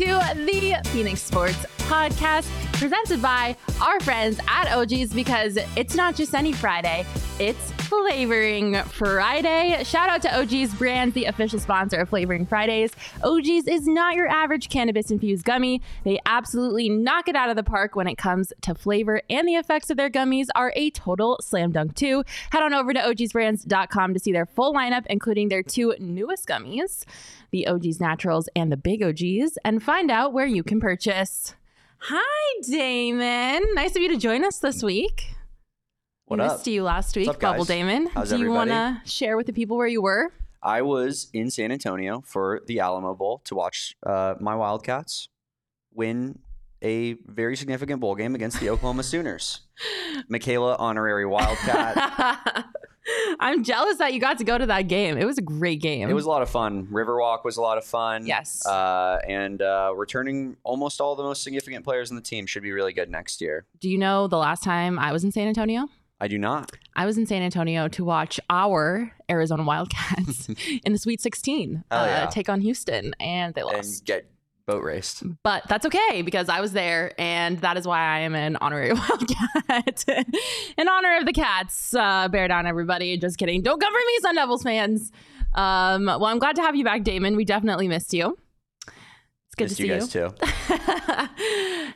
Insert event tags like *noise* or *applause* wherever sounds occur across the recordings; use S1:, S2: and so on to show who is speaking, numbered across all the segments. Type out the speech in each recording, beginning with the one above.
S1: Into the Phoenix Sports Podcast presented by our friends at OG's because it's not just any Friday, it's Flavoring Friday. Shout out to OG's brand, the official sponsor of Flavoring Fridays. OG's is not your average cannabis infused gummy. They absolutely knock it out of the park when it comes to flavor, and the effects of their gummies are a total slam dunk, too. Head on over to ogsbrands.com to see their full lineup, including their two newest gummies, the OG's Naturals and the Big OG's, and find out where you can purchase. Hi, Damon. Nice of you to join us this week.
S2: What
S1: we
S2: up?
S1: missed you last week,
S2: up,
S1: Bubble? Damon.
S2: How's
S1: Do you want to share with the people where you were?
S2: I was in San Antonio for the Alamo Bowl to watch uh, my Wildcats win a very significant bowl game against the *laughs* Oklahoma Sooners. Makayla, honorary Wildcat. *laughs* *laughs*
S1: I'm jealous that you got to go to that game. It was a great game.
S2: it was a lot of fun. Riverwalk was a lot of fun.
S1: Yes.
S2: Uh, and uh, returning almost all the most significant players in the team should be really good next year.
S1: Do you know the last time I was in San Antonio?
S2: I do not.
S1: I was in San Antonio to watch our Arizona Wildcats *laughs* in the Sweet 16
S2: Oh,
S1: uh,
S2: yeah.
S1: take on Houston, and they
S2: And
S1: lost.
S2: get boat raced.
S1: but that's okay because I was there, and that is why I am an honorary *laughs* Wildcat. in honor of the Cats. Uh, bear down, everybody. Just kidding. Don't cover me, Sun Devils fans. Um, well, I'm glad to have you back, Damon. We definitely missed you. Good
S2: Missed
S1: to see
S2: you guys too.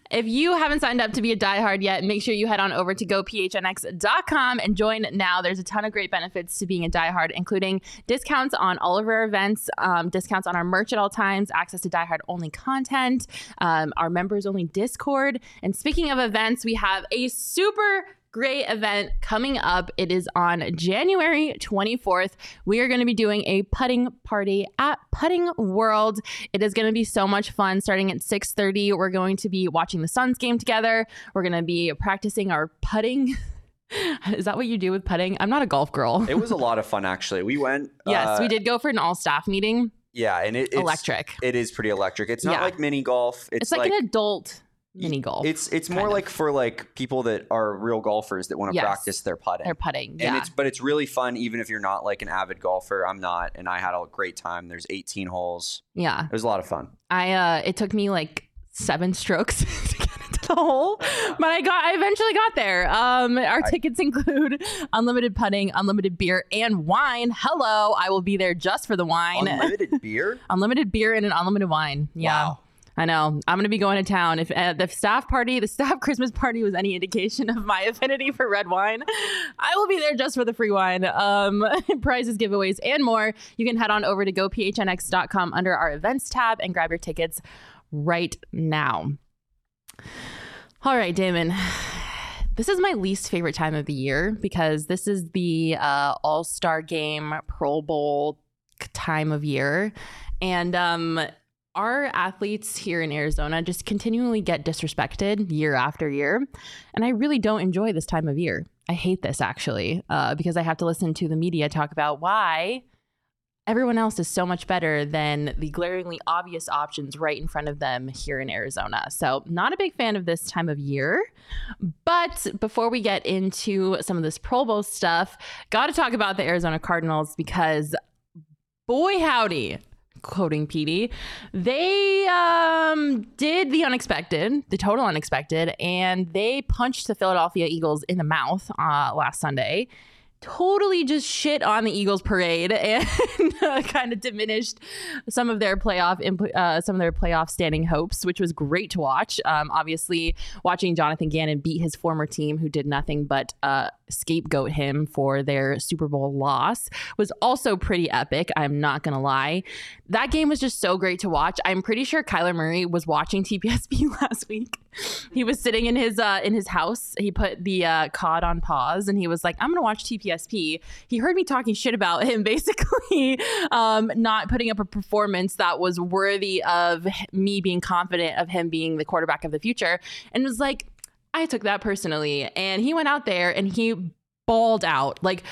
S2: *laughs*
S1: if you haven't signed up to be a diehard yet, make sure you head on over to gophnx.com and join now. There's a ton of great benefits to being a diehard, including discounts on all of our events, um, discounts on our merch at all times, access to diehard only content, um, our members only Discord. And speaking of events, we have a super great event coming up. It is on January 24th. We are going to be doing a putting party at Putting World. It is going to be so much fun. Starting at 6:30, we're going to be watching the Suns game together. We're going to be practicing our putting. *laughs* is that what you do with putting? I'm not a golf girl.
S2: It was a *laughs* lot of fun, actually. We went.
S1: yes,
S2: uh,
S1: we did go for an all-staff meeting.
S2: Yeah, and it, it's
S1: Electric.
S2: It is pretty electric. It's not
S1: Yeah.
S2: like mini golf. It's,
S1: It's, like, an adult mini golf.
S2: It's it's more
S1: of.
S2: like for like people that are real golfers that want to
S1: Yes.
S2: practice their putting.
S1: They're putting.
S2: and
S1: Yeah.
S2: it's but it's really fun even if you're not like an avid golfer. I'm not, and I had a great time. There's 18 holes.
S1: yeah.
S2: It was a lot of fun.
S1: I uh it took me like seven strokes *laughs* to get into the hole. But I got I eventually got there. Um our tickets include *laughs* unlimited putting, unlimited beer and wine. Hello, I will be there just for the wine.
S2: Unlimited beer. *laughs*
S1: unlimited beer and an unlimited wine. Yeah.
S2: Wow.
S1: I know. I'm going to be going to town. If uh, the staff party, the *laughs* staff Christmas party was any indication of my affinity for red wine, I will be there just for the free wine, um, *laughs* prizes, giveaways, and more. You can head on over to gophnx.com under our events tab and grab your tickets right now. All right, Damon. *sighs* This is my least favorite time of the year because this is the uh, All Star Game, Pro Bowl time of year. And um, our athletes here in Arizona just continually get disrespected year after year. And I really don't enjoy this time of year. I hate this actually uh, because I have to listen to the media talk about why everyone else is so much better than the glaringly obvious options right in front of them here in Arizona. So, not a big fan of this time of year. But before we get into some of this Pro Bowl stuff, got to talk about the Arizona Cardinals because boy howdy quoting PD, they um, did the unexpected, the total unexpected, and they punched the Philadelphia Eagles in the mouth uh, last Sunday. Totally just shit on the Eagles parade *laughs* and uh, kind of diminished some of their playoff imp- uh, some of their playoff standing hopes, which was great to watch. Um, obviously, watching Jonathan Gannon beat his former team, who did nothing but uh, scapegoat him for their Super Bowl loss was also pretty epic. I'm not going to lie. That game was just so great to watch. I'm pretty sure Kyler Murray was watching *laughs* TPSP last week. He was sitting in his uh, in his house. He put the uh, COD on pause and he was like, "I'm to watch TPSP." He heard me talking shit about him, *laughs* basically um, not putting up a performance that was worthy of me being confident of him being the quarterback of the future, and was like, I took that personally. And he went out there and he balled out, like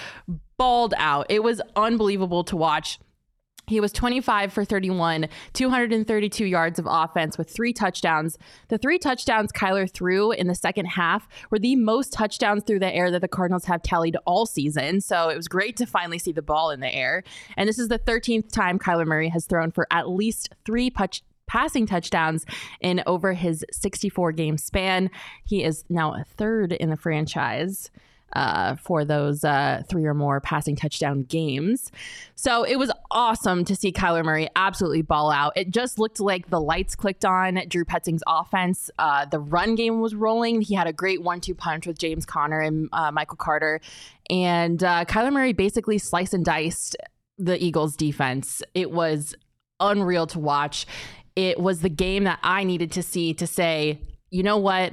S1: balled out. It was unbelievable to watch. He was 25 for 31, 232 yards of offense with three touchdowns. The three touchdowns Kyler threw in the second half were the most touchdowns through the air that the Cardinals have tallied all season. So it was great to finally see the ball in the air. And this is the 13th time Kyler Murray has thrown for at least three touch- passing touchdowns in over his 64 game span. He is now a third in the franchise. Uh, for those uh, three or more passing touchdown games. So it was awesome to see Kyler Murray absolutely ball out. It just looked like the lights clicked on Drew Petzing's offense. Uh, the run game was rolling. He had a great one two punch with James Conner and uh, Michael Carter. And uh, Kyler Murray basically sliced and diced the Eagles defense. It was unreal to watch it was the game that I needed to see to say, you know what?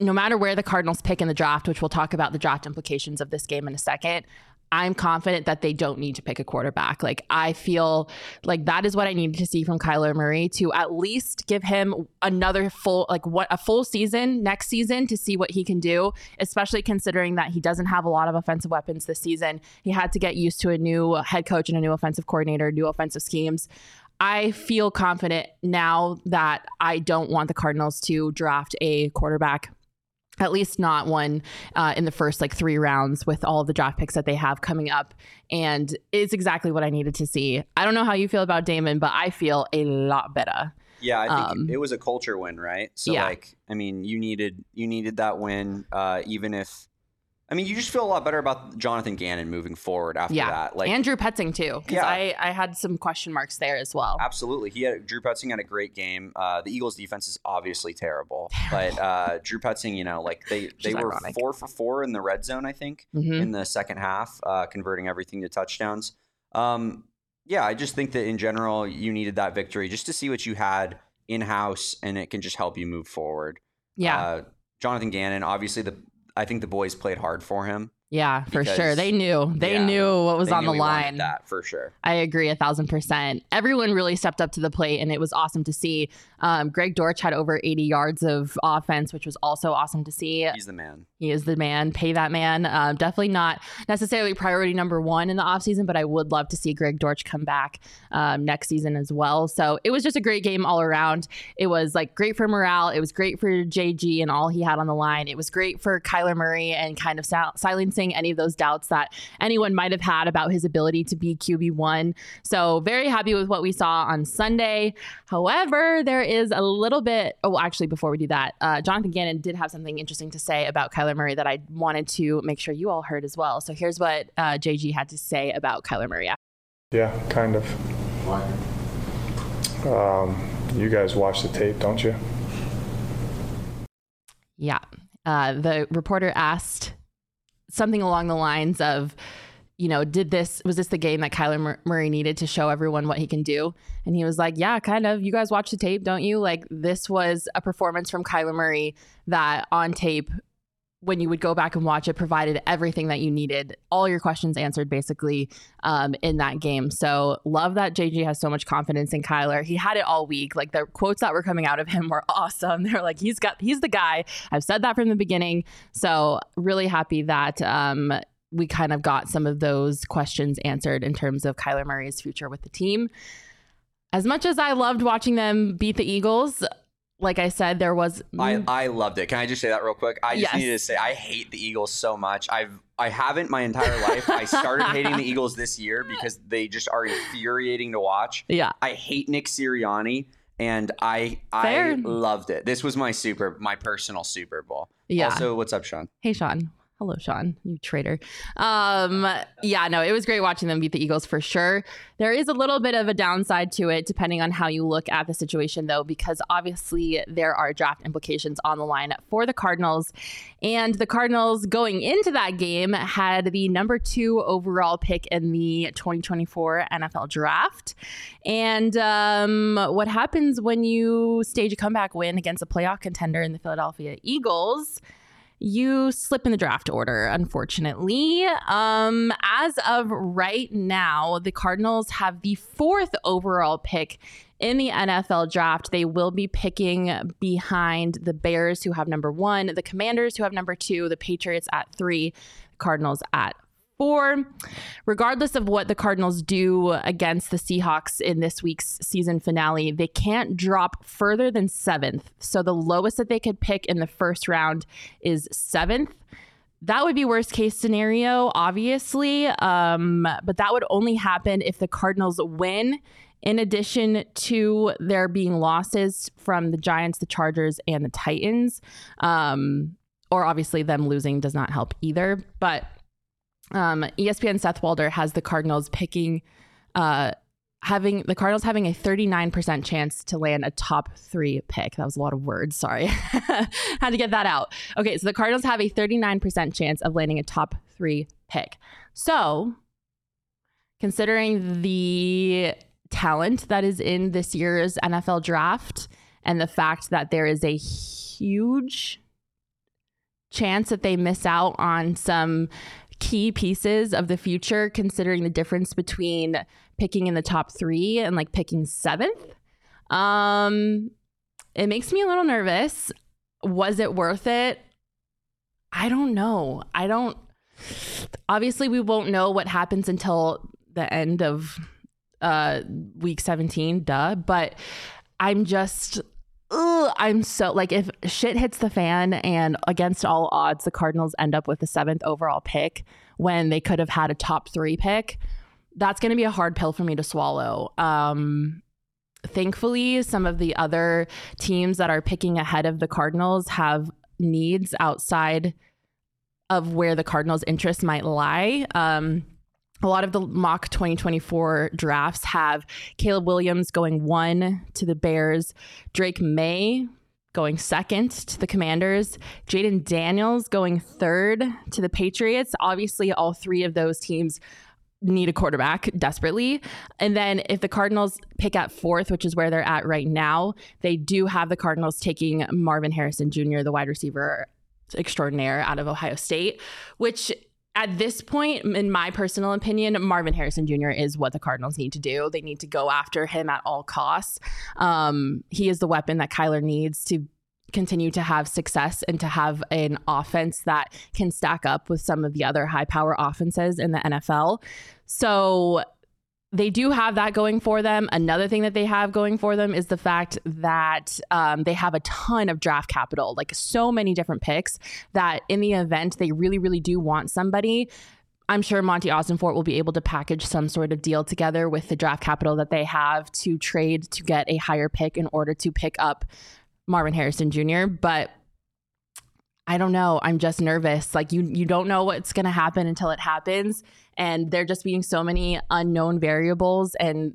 S1: No matter where the Cardinals pick in the draft, which we'll talk about the draft implications of this game in a second, I'm confident that they don't need to pick a quarterback. Like I feel like that is what I needed to see from Kyler Murray to at least give him another full like what a full season next season to see what he can do, especially considering that he doesn't have a lot of offensive weapons this season. He had to get used to a new head coach and a new offensive coordinator, new offensive schemes. I feel confident now that I don't want the Cardinals to draft a quarterback at least not one uh, in the first like three rounds with all the draft picks that they have coming up. And it's exactly what I needed to see. I don't know how you feel about Damon, but I feel a lot better.
S2: Yeah, I think um, it was a culture win, right? So yeah. like, I mean, you needed you needed that win, uh, even if I mean, you just feel a lot better about Jonathan Gannon moving forward after
S1: yeah.
S2: that.
S1: Like Andrew Petzing too, because yeah. I, I had some question marks there as well.
S2: Absolutely, he had Drew Petzing had a great game. Uh, the Eagles' defense is obviously terrible, but uh, Drew Petzing, you know, like they *laughs* they were ironic. four for four in the red zone, I think, mm-hmm. in the second half, uh, converting everything to touchdowns. Um, yeah, I just think that in general, you needed that victory just to see what you had in house, and it can just help you move forward.
S1: Yeah. Uh,
S2: Jonathan Gannon, obviously the I think the boys played hard for him.
S1: Yeah, for sure. They knew. They yeah, knew what was on the line.
S2: That for sure.
S1: I agree a thousand percent. Everyone really stepped up to the plate, and it was awesome to see. Um, Greg Dortch had over 80 yards of offense, which was also awesome to see.
S2: He's the man.
S1: He is the man. Pay that man. Uh, definitely not necessarily priority number one in the offseason, but I would love to see Greg Dortch come back um, next season as well. So it was just a great game all around. It was like great for morale. It was great for JG and all he had on the line. It was great for Kyler Murray and kind of sil- silencing any of those doubts that anyone might have had about his ability to be QB1. So, very happy with what we saw on Sunday. However, there is a little bit. Oh, actually, before we do that, uh, Jonathan Gannon did have something interesting to say about Kyler Murray that I wanted to make sure you all heard as well. So, here's what uh, JG had to say about Kyler Murray.
S3: Yeah, kind of. Why? Um, you guys watch the tape, don't you?
S1: Yeah. Uh, the reporter asked something along the lines of, you know, did this, was this the game that Kyler Murray needed to show everyone what he can do? And he was like, yeah, kind of. You guys watch the tape, don't you? Like, this was a performance from Kyler Murray that on tape when you would go back and watch it, provided everything that you needed, all your questions answered basically um, in that game. So love that JG has so much confidence in Kyler. He had it all week. Like the quotes that were coming out of him *laughs* were awesome. They're like, he's got, he's the guy. I've said that from the beginning. So really happy that um, we kind of got some of those questions answered in terms of Kyler Murray's future with the team. As much as I loved watching them beat the Eagles, like I said, there was.
S2: I, I loved it. Can I just say that real quick? I just yes. needed to say I hate the Eagles so much. I've I haven't my entire life. I started hating the Eagles this year *laughs* because they just are infuriating to watch.
S1: Yeah.
S2: I hate Nick Sirianni, and I Fair. I loved it. This was my super my personal Super Bowl. Yeah. Also, what's up, Sean?
S1: Hey, Sean. Hello, Sean, you traitor. Um, yeah, no, it was great watching them beat the Eagles for sure. There is a little bit of a downside to it, depending on how you look at the situation, though, because obviously there are draft implications on the line for the Cardinals. And the Cardinals going into that game had the number two overall pick in the 2024 NFL draft. And um, what happens when you stage a comeback win against a playoff contender in the Philadelphia Eagles? You slip in the draft order, unfortunately. Um, as of right now, the Cardinals have the fourth overall pick in the NFL draft. They will be picking behind the Bears, who have number one, the Commanders, who have number two, the Patriots at three, Cardinals at four. Regardless of what the Cardinals do against the Seahawks in this week's season finale, they can't drop further than seventh. So the lowest that they could pick in the first round is seventh. That would be worst case scenario, obviously. Um, but that would only happen if the Cardinals win, in addition to there being losses from the Giants, the Chargers, and the Titans. Um, or obviously, them losing does not help either. But um, ESPN Seth Walder has the Cardinals picking, uh, having the Cardinals having a 39% chance to land a top three pick. That was a lot of words. Sorry. *laughs* Had to get that out. Okay. So the Cardinals have a 39% chance of landing a top three pick. So considering the talent that is in this year's NFL draft and the fact that there is a huge chance that they miss out on some key pieces of the future, considering the difference between picking in the top three and like picking seventh. Um, it makes me a little nervous. Was it worth it? I don't know. I don't. Obviously, we won't know what happens until the end of uh, week 17, duh. But I'm just ugh, I'm so like if shit hits the fan and against all odds the Cardinals end up with the seventh overall pick when they could have had a top three pick, that's going to be a hard pill for me to swallow. Um, thankfully, some of the other teams that are picking ahead of the Cardinals have needs outside of where the Cardinals' interest might lie. Um, a lot of the mock 2024 drafts have Caleb Williams going one to the Bears, Drake Maye going second to the Commanders, Jayden Daniels going third to the Patriots. Obviously, all three of those teams need a quarterback desperately. And then if the Cardinals pick at fourth, which is where they're at right now, they do have the Cardinals taking Marvin Harrison Jr., the wide receiver extraordinaire out of Ohio State, which at this point, in my personal opinion, Marvin Harrison Jr. is what the Cardinals need to do. They need to go after him at all costs. Um, he is the weapon that Kyler needs to continue to have success and to have an offense that can stack up with some of the other high power offenses in the NFL. So they do have that going for them. Another thing that they have going for them is the fact that um, they have a ton of draft capital, like so many different picks, that in the event they really, really do want somebody, I'm sure Monti Ossenfort will be able to package some sort of deal together with the draft capital that they have to trade to get a higher pick in order to pick up Marvin Harrison Jr. But I don't know. I'm just nervous. Like you you don't know what's going to happen until it happens and there just being so many unknown variables and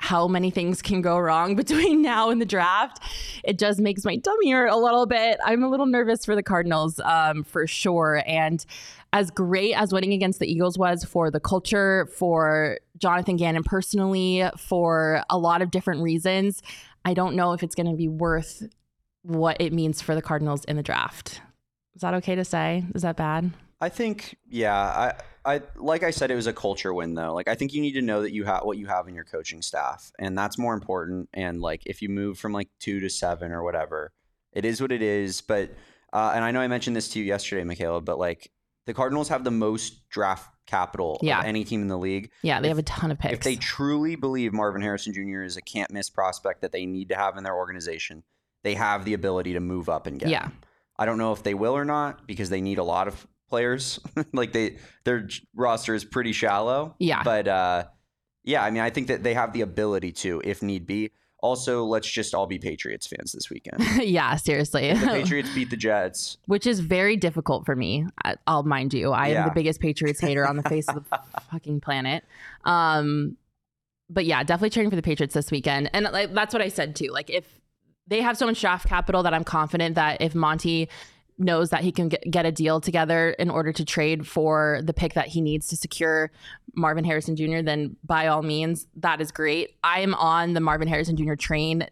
S1: how many things can go wrong *laughs* between now and the draft. It just makes my tummy hurt a little bit. I'm a little nervous for the Cardinals um, for sure. And as great as winning against the Eagles was for the culture, for Jonathan Gannon personally, for a lot of different reasons, I don't know if it's going to be worth what it means for the Cardinals in the draft. Is that okay to say? Is that bad?
S2: I think, yeah. I, I like I said, it was a culture win though. Like I think you need to know that you have what you have in your coaching staff, and that's more important. And like if you move from like two to seven or whatever, it is what it is. But uh, and I know I mentioned this to you yesterday, Makayla, but like the Cardinals have the most draft capital yeah. of any team in the league.
S1: Yeah, they if, have a ton of picks.
S2: If they truly believe Marvin Harrison Jr. is a can't miss prospect that they need to have in their organization, they have the ability to move up and get.
S1: Yeah.
S2: Him. I don't know if they will or not because they need a lot of players. *laughs* like they their roster is pretty shallow.
S1: Yeah.
S2: But uh, yeah, I mean, I think that they have the ability to, if need be. Also, let's just all be Patriots fans this weekend. *laughs*
S1: yeah, seriously.
S2: the *laughs* Patriots beat the Jets.
S1: Which is very difficult for me. I'll mind you. I am the biggest Patriots hater on the face of the fucking planet. Um, but yeah, definitely cheering for the Patriots this weekend. And like, that's what I said too. Like if they have so much draft capital that I'm confident that if Monti knows that he can get, get a deal together in order to trade for the pick that he needs to secure Marvin Harrison Jr., then by all means, that is great. I am on the Marvin Harrison Jr. train.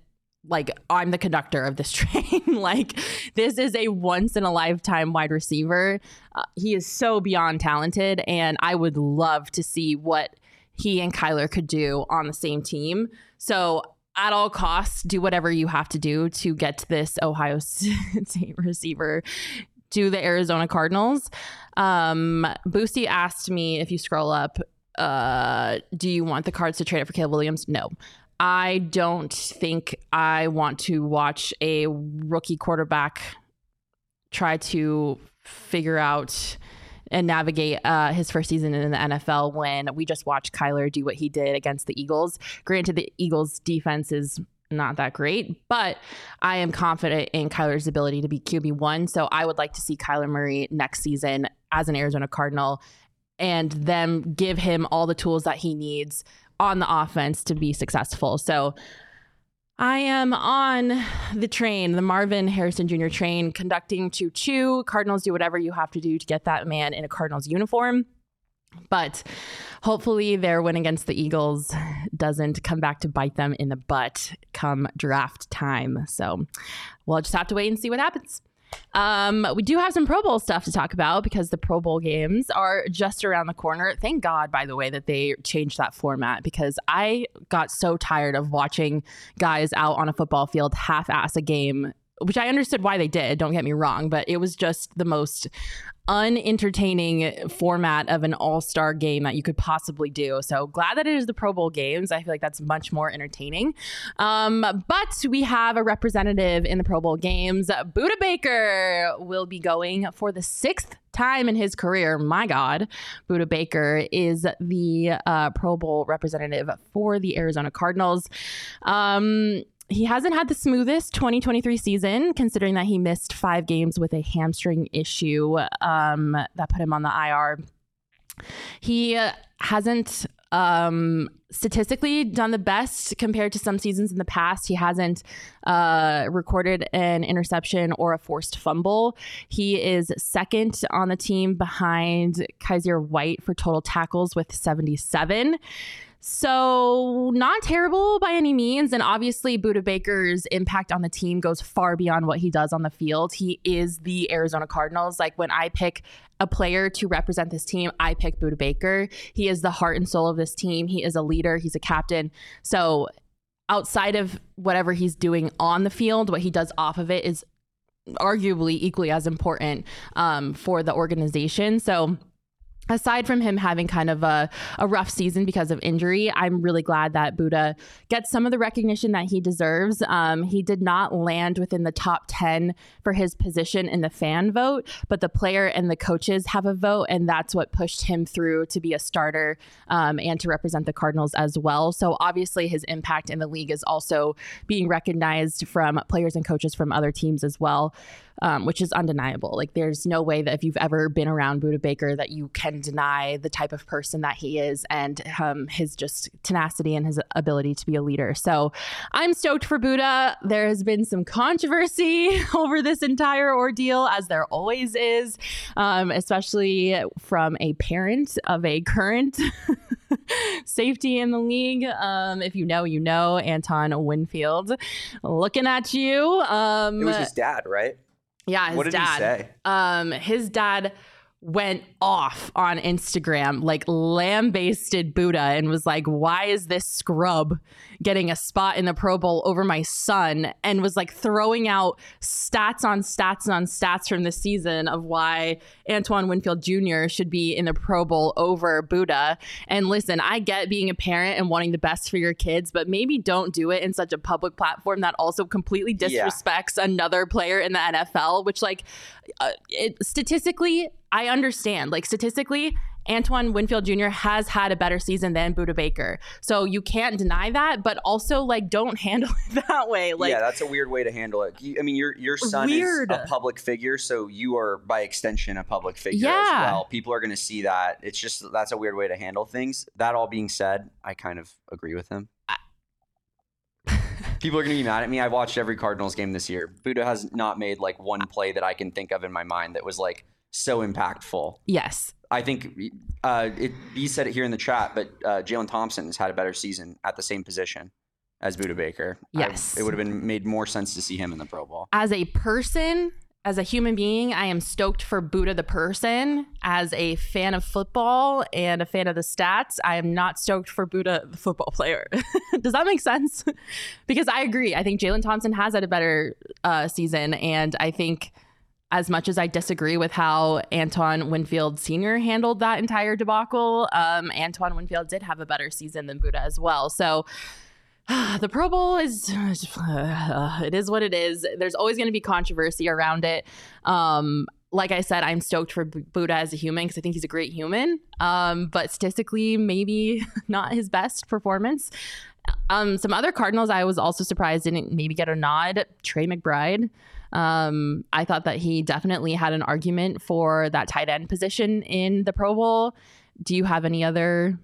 S1: Like, I'm the conductor of this *laughs* train. like, this is a once in a lifetime wide receiver. Uh, he is so beyond talented, and I would love to see what he and Kyler could do on the same team. So, at all costs, do whatever you have to do to get this Ohio *laughs* State receiver to the Arizona Cardinals. Um, Boosty asked me if you scroll up, uh, do you want the Cards to trade it for Caleb Williams? No. I don't think I want to watch a rookie quarterback try to figure out and navigate uh, his first season in the NFL when we just watched Kyler do what he did against the Eagles. Granted, the Eagles' defense is not that great, but I am confident in Kyler's ability to be QB1. So I would like to see Kyler Murray next season as an Arizona Cardinal and them give him all the tools that he needs on the offense to be successful. So I am on the train, the Marvin Harrison Jr. train, conducting to chew. Cardinals do whatever you have to do to get that man in a Cardinals uniform. But hopefully, their win against the Eagles doesn't come back to bite them in the butt come draft time. So we'll just have to wait and see what happens. Um, we do have some Pro Bowl stuff to talk about because the Pro Bowl games are just around the corner. Thank God, by the way, that they changed that format because I got so tired of watching guys out on a football field half ass a game, which I understood why they did, don't get me wrong, but it was just the most unentertaining format of an all-star game that you could possibly do. So glad that it is the Pro Bowl games. I feel like that's much more entertaining. Um, but we have a representative in the Pro Bowl games. Budda Baker will be going for the sixth time in his career. My God, Budda Baker is the uh, Pro Bowl representative for the Arizona Cardinals. Um, he hasn't had the smoothest 2023 season, considering that he missed five games with a hamstring issue um, that put him on the IR. He hasn't um, statistically done the best compared to some seasons in the past. He hasn't uh, recorded an interception or a forced fumble. He is second on the team behind Kyzir White for total tackles with 77. So, not terrible by any means. And obviously, Budda Baker's impact on the team goes far beyond what he does on the field. He is the Arizona Cardinals. Like, when I pick a player to represent this team, I pick Budda Baker. He is the heart and soul of this team. He is a leader, he's a captain. So, outside of whatever he's doing on the field, what he does off of it is arguably equally as important um, for the organization. So, aside from him having kind of a, a rough season because of injury, I'm really glad that Budda gets some of the recognition that he deserves. Um, he did not land within the top 10 for his position in the fan vote, but the player and the coaches have a vote, and that's what pushed him through to be a starter um, and to represent the Cardinals as well. So obviously, his impact in the league is also being recognized from players and coaches from other teams as well um, which is undeniable. Like, there's no way that if you've ever been around Budda Baker that you can deny the type of person that he is and um, his just tenacity and his ability to be a leader. So, I'm stoked for Budda. There has been some controversy *laughs* over this entire ordeal, as there always is, um, especially from a parent of a current. *laughs* safety in the league. Um, if you know, you know. Antoine Winfield, looking at you. Um,
S2: It was his dad, right?
S1: Yeah, his
S2: what did
S1: dad.
S2: he say?
S1: Um, his dad went off on Instagram, like lambasted Budda and was like, Why is this scrub getting a spot in the Pro Bowl over my son? And was like throwing out stats on stats on stats from the season of why Antoine Winfield Jr. should be in the Pro Bowl over Budda. And listen, I get being a parent and wanting the best for your kids, but maybe don't do it in such a public platform that also completely
S2: Yeah.
S1: disrespects another player in the NFL, which, like, uh, it, statistically, I understand. Like, statistically, Antoine Winfield Jr. has had a better season than Budda Baker. So you can't deny that, but also like don't *laughs* handle it that way. Like
S2: yeah, that's a weird way to handle it. You, I mean, your your son
S1: Weird.
S2: is a public figure, so you are by extension a public figure
S1: Yeah.
S2: as well. People are going to see that. It's just that's a weird way to handle things. That all being said, I kind of agree with him. *laughs* People are going to be mad at me. I've watched every Cardinals game this year. Budda has not made like one play that I can think of in my mind that was like so impactful.
S1: yes.
S2: I think uh, it, you said it here in the chat, but uh, Jalen Thompson has had a better season at the same position as Budda Baker. I-
S1: Yes.
S2: it would have been made more sense to see him in the Pro Bowl.
S1: As a person, as a human being, I am stoked for Budda the person. As a fan of football and a fan of the stats, I am not stoked for Budda the football player. *laughs* Does that make sense? *laughs* because I agree. I think Jalen Thompson has had a better uh, season, and I think as much as I disagree with how Antoine Winfield Sr. handled that entire debacle, um, Antoine Winfield did have a better season than Budda as well. So *sighs* the Pro Bowl is uh, *sighs* it is what it is. There's always going to be controversy around it. Um, like I said, I'm stoked for B- Budda as a human because I think he's a great human. Um, but statistically, maybe *laughs* not his best performance. Um, some other Cardinals I was also surprised didn't maybe get a nod. Trey McBride. Um, I thought that he definitely had an argument for that tight end position in the Pro Bowl. Do you have any other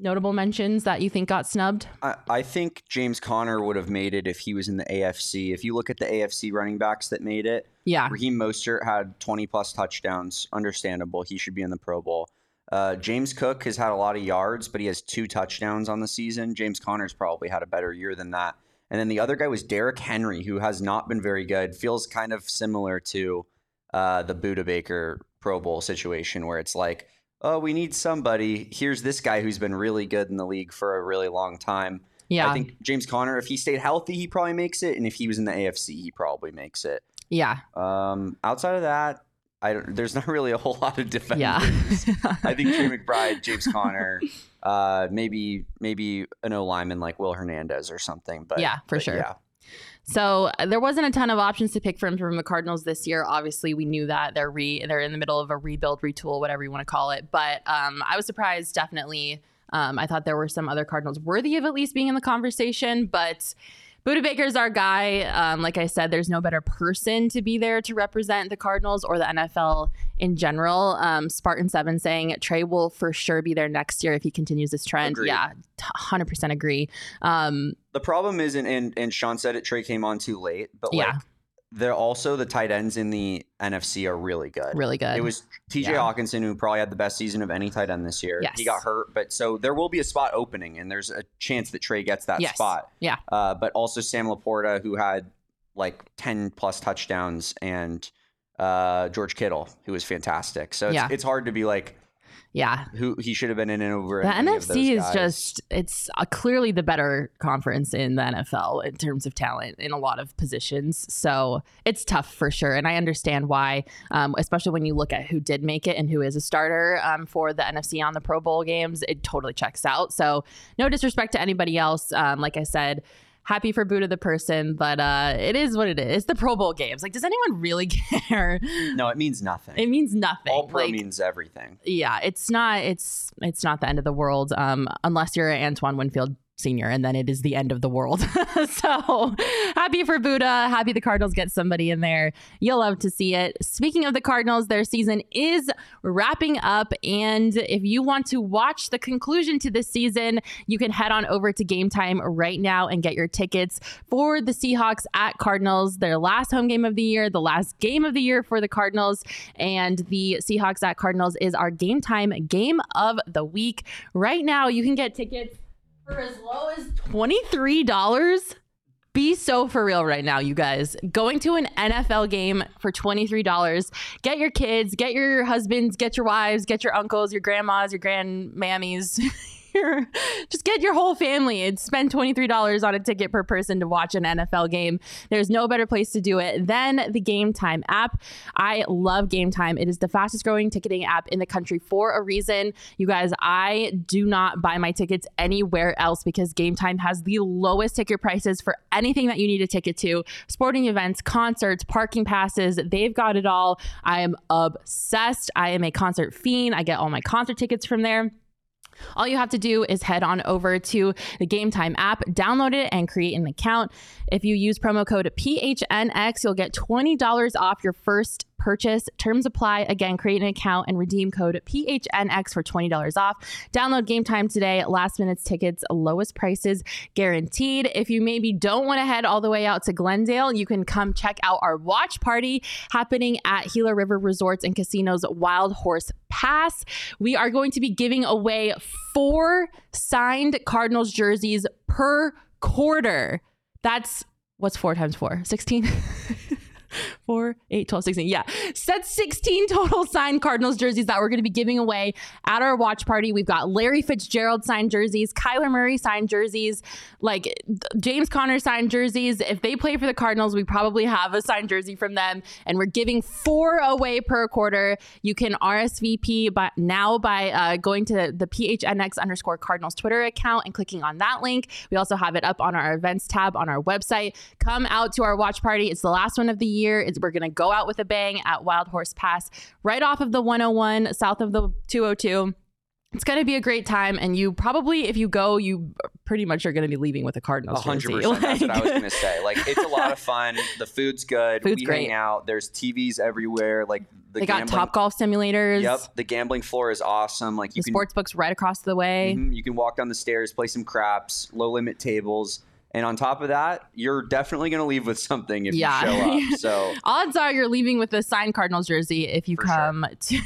S1: notable mentions that you think got snubbed?
S2: I, I think James Conner would have made it if he was in the AFC. If you look at the AFC running backs that made it,
S1: Yeah.
S2: Raheem Mostert had 20 plus touchdowns. Understandable. He should be in the Pro Bowl. Uh, James Cook has had a lot of yards, but he has two touchdowns on the season. James Conner's probably had a better year than that. And then the other guy was Derrick Henry, who has not been very good. Feels kind of similar to uh, the Budda Baker Pro Bowl situation, where it's like, oh, we need somebody. Here's this guy who's been really good in the league for a really long time.
S1: Yeah.
S2: I think James Conner, if he stayed healthy, he probably makes it. And if he was in the AFC, he probably makes it.
S1: yeah.
S2: Um, outside of that, I don't, there's not really a whole lot of defenders.
S1: Yeah. *laughs*
S2: I think Trey *laughs* McBride, James Conner, uh, maybe maybe an O lineman like Will Hernandez or something. But
S1: Yeah, for
S2: but
S1: sure.
S2: Yeah,
S1: So uh, there wasn't a ton of options to pick from from the Cardinals this year. Obviously, we knew that they're re they're in the middle of a rebuild, retool, whatever you want to call it. But um, I was surprised, definitely. Um, I thought there were some other Cardinals worthy of at least being in the conversation, but. Budda Baker's our guy. Um, like I said, there's no better person to be there to represent the Cardinals or the NFL in general. Um, Spartan Seven saying Trey will for sure be there next year if he continues this trend.
S2: Agreed.
S1: Yeah, hundred percent agree. Um,
S2: the problem is, and, and and Sean said it. Trey came on too late, but like
S1: Yeah.
S2: They're also the tight ends in the NFC are really good.
S1: really good.
S2: It was TJ
S1: Yeah.
S2: Hockenson who probably had the best season of any tight end this year.
S1: Yes.
S2: He got hurt, but so there will be a spot opening, and there's a chance that Trey gets that
S1: Yes.
S2: spot.
S1: Yeah.
S2: Uh, but also Sam LaPorta, who had like 10 plus touchdowns, and uh, George Kittle, who was fantastic. So it's,
S1: Yeah.
S2: it's hard to be like
S1: yeah.
S2: who he should have been in and over.
S1: The NFC is
S2: guys.
S1: just, it's uh, clearly the better conference in the NFL in terms of talent in a lot of positions. So it's tough for sure. And I understand why, um, especially when you look at who did make it and who is a starter um, for the NFC on the Pro Bowl games, it totally checks out. So no disrespect to anybody else. Um, like I said, happy for Budda the person, but uh, it is what it is. It's the Pro Bowl games. Like, does anyone really *laughs* care?
S2: no, it means nothing.
S1: It means nothing.
S2: All pro
S1: Like,
S2: means everything.
S1: yeah, it's not it's it's not the end of the world um unless you're Antoine Winfield senior and then it is the end of the world. *laughs* so, happy for Budda, happy the Cardinals get somebody in there. You'll love to see it. Speaking of the Cardinals, their season is wrapping up and if you want to watch the conclusion to this season, you can head on over to Game Time right now and get your tickets for the Seahawks at Cardinals, their last home game of the year, the last game of the year for the Cardinals. And the Seahawks at Cardinals is our game time game of the week. Right now, you can get tickets for as low as $23. Be so for real right now, you guys. Going to an NFL game for $23. Get your kids, get your husbands, get your wives, get your uncles, your grandmas, your grandmammies. *laughs* your just get your whole family and spend $23 on a ticket per person to watch an NFL game. There's no better place to do it than the Game Time app. I love Game Time. It is the fastest growing ticketing app in the country for a reason. You guys, I do not buy my tickets anywhere else because Game Time has the lowest ticket prices for anything that you need a ticket to. Sporting events, concerts, parking passes, they've got it all. I am obsessed. I am a concert fiend. I get all my concert tickets from there. All you have to do is head on over to the Game Time app, download it, and create an account. If you use promo code PHNX, you'll get $20 off your first purchase. Terms apply. Again, create an account and redeem code PHNX for $20 off. Download Game Time today. Last minute tickets, lowest prices guaranteed. If you maybe don't want to head all the way out to Glendale, you can come check out our watch party happening at Gila River Resorts and Casinos Wild Horse Pass. We are going to be giving away four signed Cardinals jerseys per quarter. That's what's four times four? 16? *laughs* four, eight, 12, 16. Yeah. That's 16 total signed Cardinals jerseys that we're going to be giving away at our watch party. We've got Larry Fitzgerald signed jerseys, Kyler Murray signed jerseys, like James Conner signed jerseys. If they play for the Cardinals, we probably have a signed jersey from them. And we're giving four away per quarter. You can RSVP by, now by uh, going to the PHNX underscore Cardinals Twitter account and clicking on that link. We also have it up on our events tab on our website. Come out to our watch party. It's the last one of the year. It's, we're going to go out with a bang at Wild Horse Pass, right off of the 101, south of the 202 it's going to be a great time and you probably if you go you pretty much are going to be leaving with a cardinals 100%
S2: jersey. that's what i was going *laughs* to say. Like it's a lot of fun. The food's good.
S1: Food's
S2: we
S1: great.
S2: hang out. There's tvs everywhere. Like the
S1: they got top golf simulators.
S2: Yep. The gambling floor is awesome. Like you
S1: the
S2: can
S1: sports books right across the way.
S2: Mhm, you can walk down the stairs play some craps low limit tables and on top of that you're definitely going to leave with something if
S1: Yeah.
S2: you show up *laughs* so.
S1: Odds are you're leaving with a signed cardinals jersey if you
S2: For sure.
S1: come to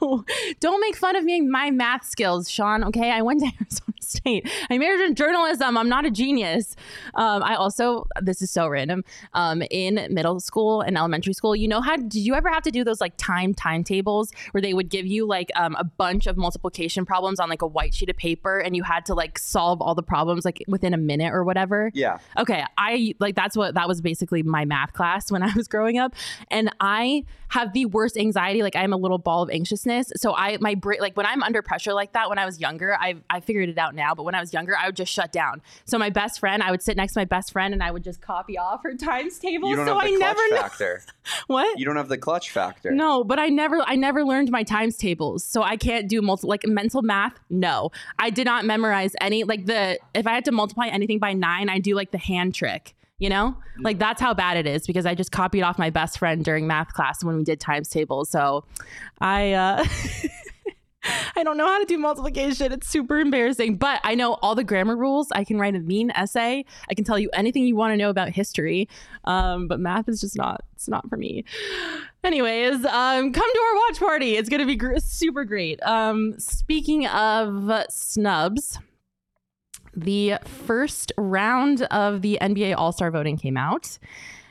S1: *laughs* don't make fun of me my math skills sean okay? I went to *laughs* arizona state. I majored in journalism. I'm not a genius. Um, i also this is so random um, in middle school and elementary school you know how did you ever have to do those like time timetables where they would give you like um, a bunch of multiplication problems on like a white sheet of paper and you had to like solve all the problems like within a minute or whatever
S2: yeah
S1: Okay, I like that's what that was basically my math class when *laughs* I was growing up, and I have the worst anxiety. Like I'm a little ball of anxiousness, so I my brain like when I'm under pressure like that. When I was younger, I I figured it out now, but when I was younger, I would just shut down. So my best friend, I would sit next to my best friend, and I would just copy off her times table.
S2: you don't
S1: so
S2: have the
S1: I
S2: clutch
S1: never know
S2: factor *laughs*
S1: what.
S2: you don't have the clutch factor
S1: No, but I never I never learned my times tables. So I can't do multi like mental math. No. I did not memorize any like the if I had to multiply anything by 9, I do like the hand trick, you know? Like that's how bad it is because I just copied off my best friend during math class when we did times tables. So I uh *laughs* I don't know how to do multiplication. It's super embarrassing, but I know all the grammar rules. I can write a mean essay. I can tell you anything you want to know about history. Um, but math is just not. It's not for me. Anyways, um, come to our watch party. It's gonna be gr- super great. Um, speaking of snubs, the first round of the NBA All Star voting came out.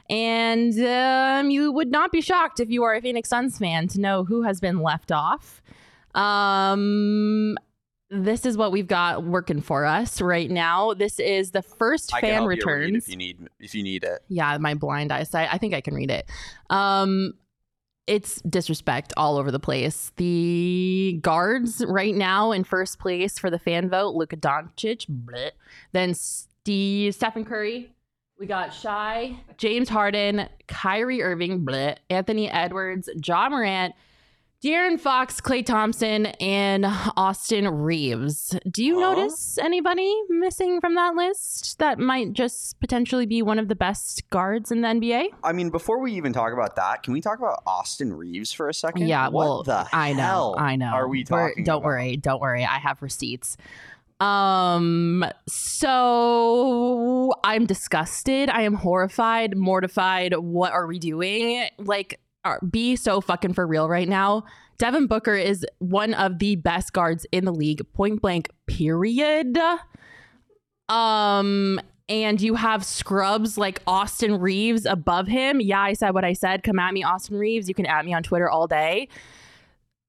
S1: And um, you would not be shocked if you are a Phoenix Suns fan to know who has been left off. Um, this is what we've got working for us right now. This is the first
S2: I
S1: fan
S2: help you if you need if you need it
S1: Yeah, my blind eyesight. I think I can read it. Um, it's disrespect all over the place. The guards right now in first place for the fan vote: Luka Doncic, bleh. then Steve, Stephen Curry. We got Shai, James Harden, Kyrie Irving, bleh, Anthony Edwards, Ja Morant, De'Aaron Fox, Klay Thompson, and Austin Reaves. Do you
S2: Huh?
S1: notice anybody missing from that list that might just potentially be one of the best guards in the NBA?
S2: I mean, before we even talk about that, can we talk about Austin Reaves for a second?
S1: Yeah,
S2: what
S1: well,
S2: the
S1: I know, I know.
S2: Are we
S1: We're-
S2: talking?
S1: Don't
S2: about?
S1: worry, don't worry. I have receipts. Um, so I'm disgusted. I am horrified, mortified. What are we doing? Like, are, be so fucking for real right now. Devin Booker is one of the best guards in the league, point blank, period. Um, and you have scrubs like Austin Reaves above him. Yeah, I said what I said. Come at me, Austin Reaves. You can at me on Twitter all day.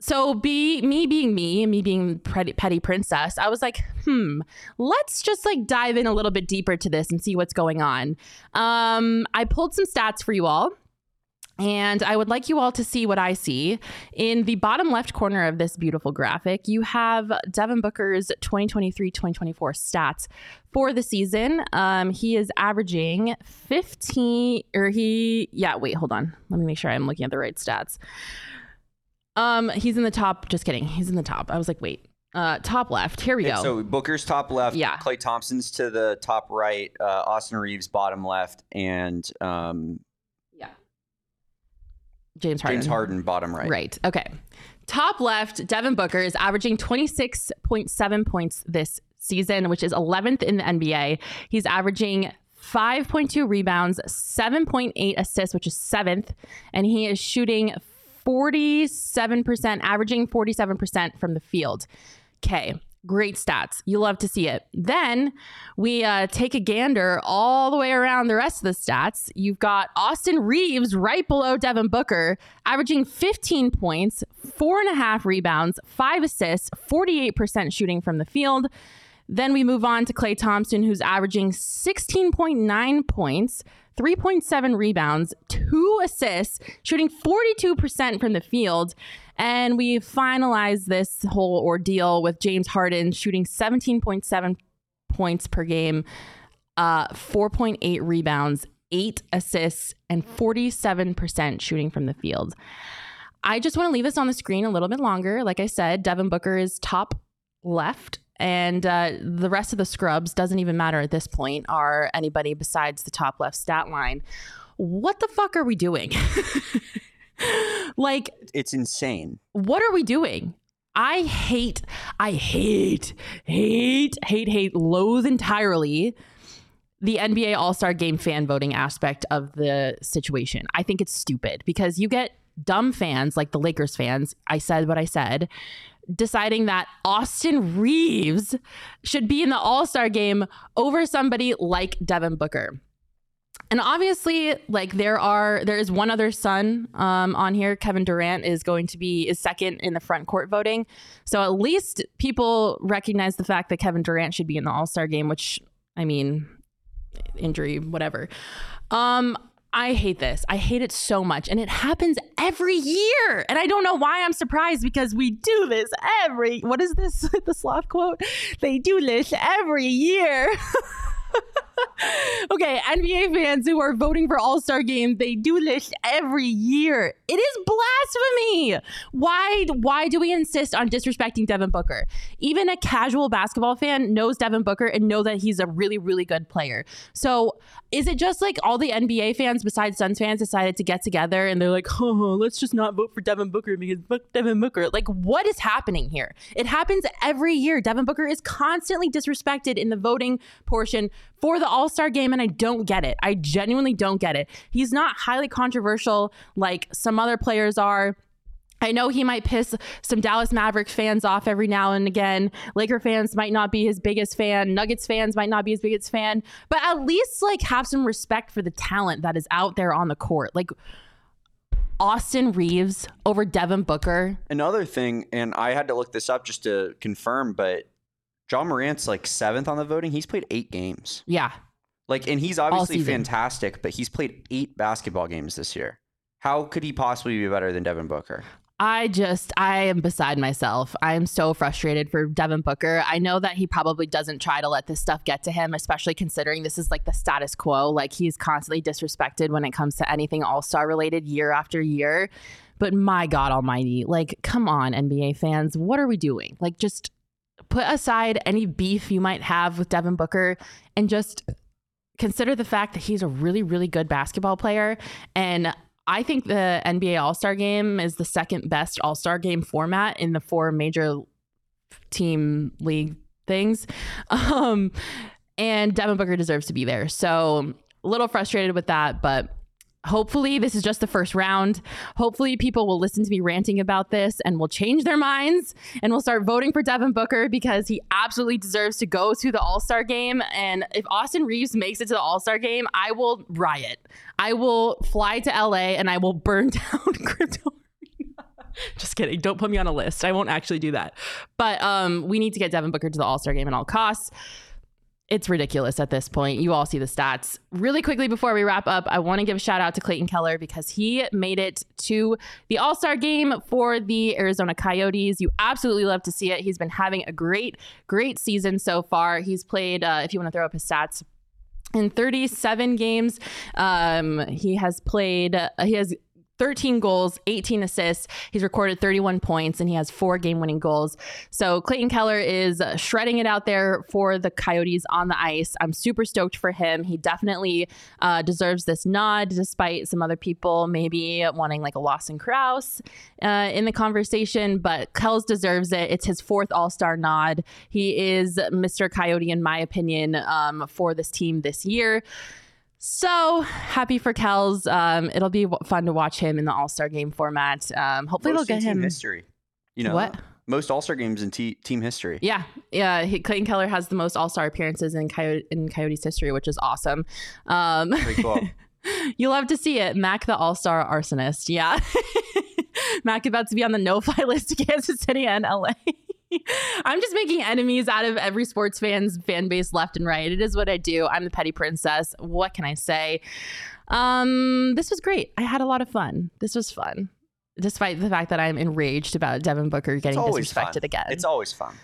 S1: so be me being me and me being petty, petty princess i was like hmm let's just like dive in a little bit deeper to this and see what's going on um i pulled some stats for you all and I would like you all to see what I see. In the bottom left corner of this beautiful graphic, you have Devin Booker's 2023 2024 stats for the season. Um, he is averaging 15, or he, yeah, wait, hold on. Let me make sure I'm looking at the right stats. Um, he's in the top. Just kidding. He's in the top. I was like, wait. Uh, top left. Here we go.
S2: So Booker's top left.
S1: Yeah.
S2: Klay Thompson's to the top right. Uh, Austin Reaves bottom left, and um.
S1: James Harden.
S2: James Harden bottom right.
S1: Right. Okay. Top left, Devin Booker is averaging 26.7 points this season, which is 11th in the NBA. He's averaging 5.2 rebounds, 7.8 assists, which is seventh, and he is shooting 47%, averaging 47% from the field. Okay. Great stats. You love to see it. Then we uh, take a gander all the way around the rest of the stats. You've got Austin Reaves right below Devin Booker, averaging 15 points, four and a half rebounds, five assists, 48% shooting from the field. Then we move on to Klay Thompson, who's averaging 16.9 points, 3.7 rebounds, two assists, shooting 42% from the field. And we finalize this whole ordeal with James Harden shooting 17.7 points per game, uh, 4.8 rebounds, eight assists, and 47% shooting from the field. I just want to leave this on the screen a little bit longer. Like I said, Devin Booker is top left, and uh, the rest of the scrubs doesn't even matter at this point, are anybody besides the top left stat line. What the fuck are we doing? *laughs* like,
S2: It's insane.
S1: what are we doing? I hate, I hate, hate, hate, hate, loathe entirely the NBA All Star Game fan voting aspect of the situation. I think it's stupid because you get dumb fans like the Lakers fans. I said what I said, deciding that Austin Reaves should be in the All Star game over somebody like Devin Booker. And obviously, like there are, there is one other son um, on here. Kevin Durant is going to be is second in the front court voting. So at least people recognize the fact that Kevin Durant should be in the All Star game. Which I mean, injury, whatever. Um, I hate this. I hate it so much, and it happens every year. And I don't know why I'm surprised because we do this every. What is this? *laughs* the sloth quote? They do this every year. *laughs* *laughs* okay, NBA fans who are voting for All Star Game, they do this every year. It is blasphemy. Why? Why do we insist on disrespecting Devin Booker? Even a casual basketball fan knows Devin Booker and know that he's a really, really good player. So, is it just like all the NBA fans besides Suns fans decided to get together and they're like, *laughs* oh, let's just not vote for Devin Booker because fuck Devin Booker? Like, what is happening here? It happens every year. Devin Booker is constantly disrespected in the voting portion for the All Star game, and I don't get it. I genuinely don't get it. He's not highly controversial like some other players are. I know he might piss some Dallas Mavericks fans off every now and again. Laker fans might not be his biggest fan. Nuggets fans might not be his biggest fan. But at least like have some respect for the talent that is out there on the court. Like Austin Reaves over Devin Booker.
S2: Another thing, and I had to look this up just to confirm, but Ja Morant's like seventh on the voting. He's played eight games.
S1: Yeah.
S2: Like, and he's obviously fantastic, but he's played eight basketball games this year. How could he possibly be better than Devin Booker?
S1: I just, I am beside myself. I am so frustrated for Devin Booker. I know that he probably doesn't try to let this stuff get to him, especially considering this is like the status quo. Like he's constantly disrespected when it comes to anything all star related year after year. But my God almighty, like, come on, NBA fans, what are we doing? Like, just put aside any beef you might have with Devin Booker and just consider the fact that he's a really, really good basketball player. And I think the NBA All Star game is the second best All Star game format in the four major team league things. *laughs* Um, and Devin Booker deserves to be there. So a little frustrated with that, but hopefully this is just the first round. Hopefully people will listen to me ranting about this and will change their minds and will start voting for Devin Booker because he absolutely deserves to go to the All-Star game and if Austin Reaves makes it to the All-Star game, I will riot. I will fly to LA and I will burn *laughs* down crypto Just kidding. Don't put me on a list. I won't actually do that. But um, we need to get Devin Booker to the All Star game at all costs. It's ridiculous at this point. You all see the stats. Really quickly before we wrap up, I want to give a shout out to Clayton Keller because he made it to the All Star game for the Arizona Coyotes. You absolutely love to see it. He's been having a great, great season so far. He's played, uh, if you want to throw up his stats, in 37 games. Um, he has played, uh, he has 13 goals, 18 assists. He's recorded 31 points and he has four game winning goals. So Clayton Keller is shredding it out there for the Coyotes on the ice. I'm super stoked for him. He definitely uh, deserves this nod, despite some other people maybe wanting like a Lawson Crouse uh, in the conversation. But Kells deserves it. It's his fourth All Star nod. He is Mr. Coyote, in my opinion, um, for this team this year. So happy for Kells. Um, it'll be fun to watch him in the All Star game format. Um, hopefully
S2: Most
S1: they'll get him.
S2: history. You know
S1: What?
S2: Most All Star games in t- team history.
S1: Yeah, yeah. He, Clayton Keller has the most All Star appearances in Coyote in Coyotes history, which is awesome. Um,
S2: Pretty cool. *laughs*
S1: you'll have to see it. Mac, the All Star arsonist. Yeah, *laughs* Mac about to be on the no fly *laughs* list to Kansas City and LA. *laughs* I'm just making enemies out of every sports fan's fan base left and right. It is what I do. I'm the petty princess. What can I say? Um, this was great. I had a lot of fun. This was fun. Despite the fact that I'm enraged about Devin Booker getting disrespected
S2: fun.
S1: again.
S2: It's always fun.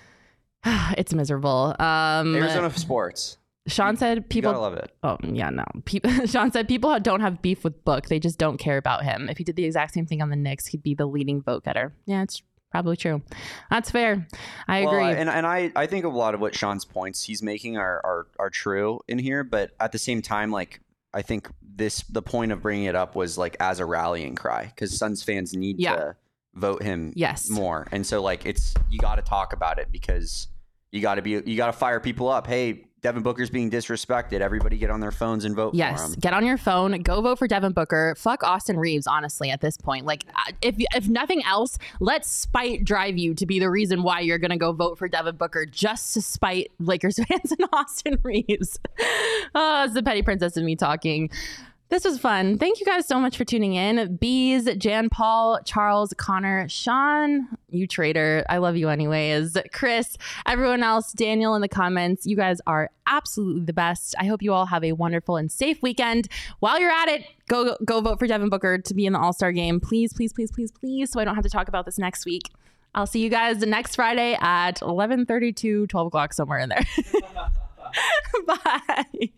S2: *sighs*
S1: it's miserable. Um,
S2: Arizona sports.
S1: Sean said
S2: You
S1: people.
S2: gotta love it.
S1: Oh yeah, no. People, *laughs* Sean said people don't have beef with Book. They just don't care about him. If he did the exact same thing on the Knicks, he'd be the leading vote getter. Yeah, it's probably true. That's fair. I
S2: Well,
S1: agree.
S2: and and I, I think a lot of what Sean's points he's making are, are are true in here, but at the same time, like I think this the point of bringing it up was like as a rallying cry because Suns fans need
S1: Yeah.
S2: to vote him
S1: Yes.
S2: more, and so like it's you got to talk about it because you got to be you got to fire people up. Hey, Devin Booker's being disrespected. Everybody get on their phones and vote for
S1: Yes, get on your phone, go vote for Devin Booker. Fuck Austin Reaves, honestly, at this point. Like, uh, if if nothing else, let spite drive you to be the reason why you're gonna go vote for Devin Booker, just to spite Lakers *laughs* fans and Austin Reaves. Oh, *laughs* it's the petty princess of me talking. This was fun. Thank you guys so much for tuning in. Bees, Jan Paul, Charles, Connor, Sean, you traitor. I love you anyways. Chris, everyone else, Daniel in the comments. You guys are absolutely the best. I hope you all have a wonderful and safe weekend. While you're at it, go go vote for Devin Booker to be in the All-Star game. Please, please, please, please, please, so I don't have to talk about this next week. I'll see you guys next Friday at 11:32, 12 o'clock, somewhere in there. *laughs* Bye.